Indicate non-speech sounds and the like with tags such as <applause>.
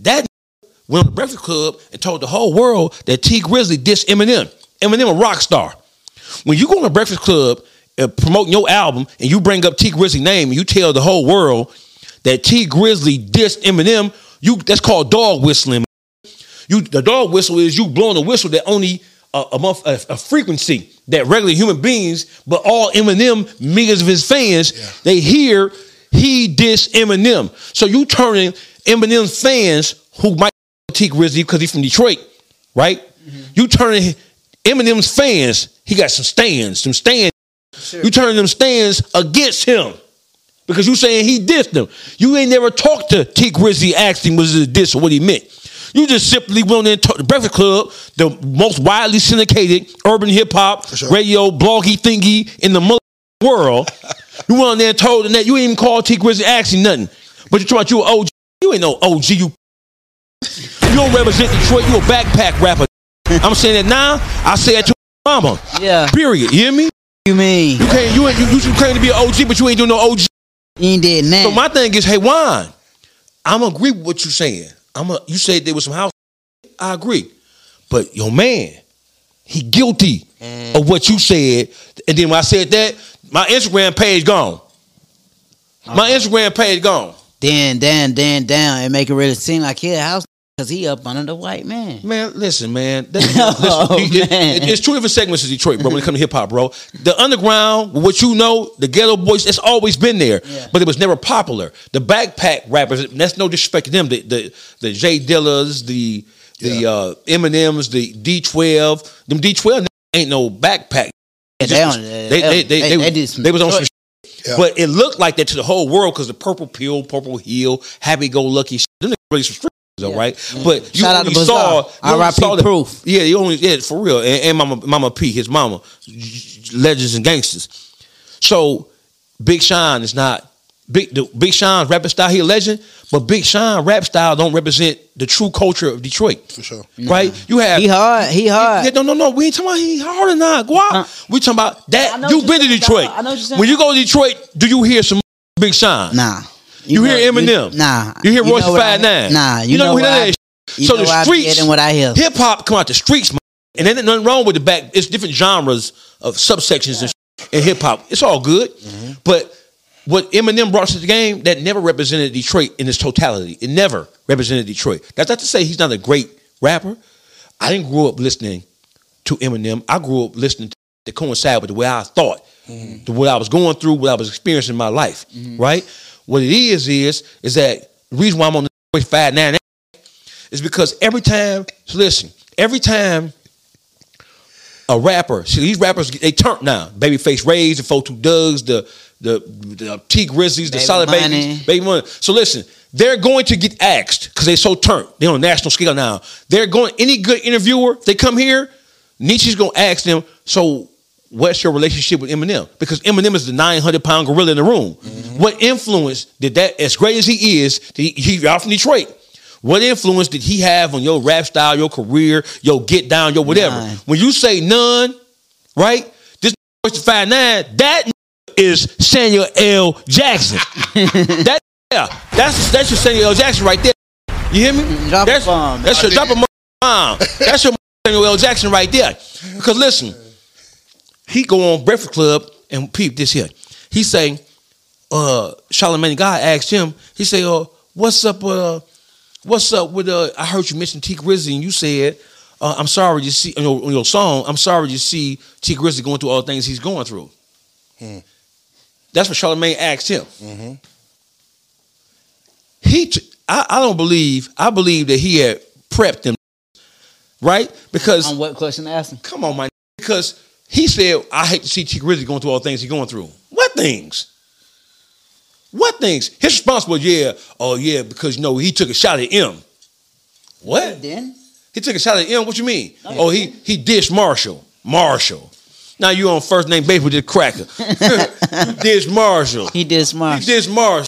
That went on the Breakfast Club and told the whole world that Tee Grizzley dissed Eminem. Eminem a rock star. When you go on the Breakfast Club and promoting your album and you bring up Tee Grizzley name and you tell the whole world that Tee Grizzley dissed Eminem, you that's called dog whistling. You the dog whistle is you blowing a whistle that only a, a, month, a, a frequency that regular human beings, but all Eminem millions of his fans, they hear he diss Eminem. So you turning Eminem's fans who might Tee Grizzley because he's from Detroit, right? Mm-hmm. You turning Eminem's fans, he got some stands, some stands. You turning them stands against him because you saying he dissed them. You ain't never talked to Tee Grizzley, asked him was it a diss or what he meant. You just simply went in the Breakfast Club, the most widely syndicated urban hip hop sure. radio bloggy thingy in the mother world. <laughs> you went on there and told him that you ain't even called Tee Grizzley, asking nothing. But you talking about you an OG. You ain't no OG. You <laughs> you don't represent Detroit. You a backpack rapper. I'm saying that now. I say it to mama. Yeah. Period. You hear me? You mean? You can't. You ain't. You, you claim to be an OG, but you ain't doing no OG. You ain't did nothing. So my thing is, hey, wine. I'm agree with what you're saying. I'm a. You said there was some house. I agree, but your man, he guilty of what you said. And then when I said that, my Instagram page gone. My Instagram page gone. Then, then, then, down, and make it really seem like he a house because he up under the white man. Man, listen, man. That, <laughs> Oh, listen, it- it- man. it's two different segments of Detroit, bro. When it comes to hip hop, bro, the underground, what you know, the ghetto boys, it's always been there, Yeah. but it was never popular. The backpack rappers, that's no disrespect to them. The the, the J Dillas, the the Yeah. uh, Eminems, the D twelve, them D twelve ain't no backpack. Yeah, they, was- on- they, they, they, they- they, they did they was on some shit. But it looked like that to the whole world because the purple pill, purple heel, happy go lucky shit. Them niggas really some street, though, Yeah. right? Mm-hmm. But you Shout out only to saw, you only R.I.P. saw the- Proof. Yeah, you only yeah for real, and, and Mama Mama P, his mama, legends and gangsters. So Big Sean is not big. The Big Sean's rapping style, he a legend, but Big Sean rap style don't represent the true culture of Detroit, For sure. right? You have He hard. He hard. yeah, no, no, no. We ain't talking about he hard or not. Go out. Uh, we talking about that. You've what been to Detroit. I know what you're saying. When you go to Detroit, do you hear some Big Sean? Nah. You, hear Eminem? nah. You hear Royce know what I- Five Nine? Nah. You, You, know, know, who what I, is? you So know the what I streets, get what I hear. hip hop come out the streets, man. and ain't nothing wrong with the back. It's different genres of subsections and sh- in hip hop. It's all good, Mm-hmm. but what Eminem brought to the game that never represented Detroit in its totality. It never represented Detroit. That's not to say he's not a great rapper. I didn't grow up listening to Eminem. I grew up listening to, to coincide with the way I thought, mm-hmm. the what I was going through, what I was experiencing in my life. Mm-hmm. Right? What it is is is that the reason why I'm on the five nine is because every time, so listen, every time a rapper, see these rappers, they turn now. Babyface Rays, the 42 Duggs, the the, the Tee Grizzleys, the Baby Solid Money. Babies, Baby Money. So listen, they're going to get asked because they're so turned. They're on a national scale now. They're going, any good interviewer, they come here, Niche's going to ask them, so what's your relationship with Eminem? Because Eminem is the 900 pound gorilla in the room. Mm-hmm. What influence did that, as great as he is, did he, he out from Detroit. What influence did he have on your rap style, your career, your get down, your whatever? When you say none, right? This five nine, that is Samuel L. Jackson. <laughs> that yeah, that's that's your Samuel L. Jackson right there. You hear me? Drop a that's bomb. that's your drop a bomb. That's your Samuel L. Jackson right there. Because listen, he go on Breakfast Club and peep this here. He say, uh, Charlamagne God asked him. He say, uh, what's up? Uh, what's up with? Uh, I heard you mention Tee Grizzley and you said. Uh, I'm sorry to see on your, on your song. I'm sorry to see Tee Grizzley going through all the things he's going through. That's what Charlamagne asked him. Mm-hmm. He, t- I, I don't believe. I believe that he had prepped them, right? Because On what question to ask him? come on, my Because he said, I hate to see Tee Grizzley going through all the things he's going through. What things? What things? His response was, yeah, oh yeah, because you know he took a shot at Em. What? Then He took a shot at Em. What you mean? Oh, he he dished Marshall. Marshall. Now you on first name basis with this cracker. <laughs> you Marshall. he did Marshall. He dished Marshall.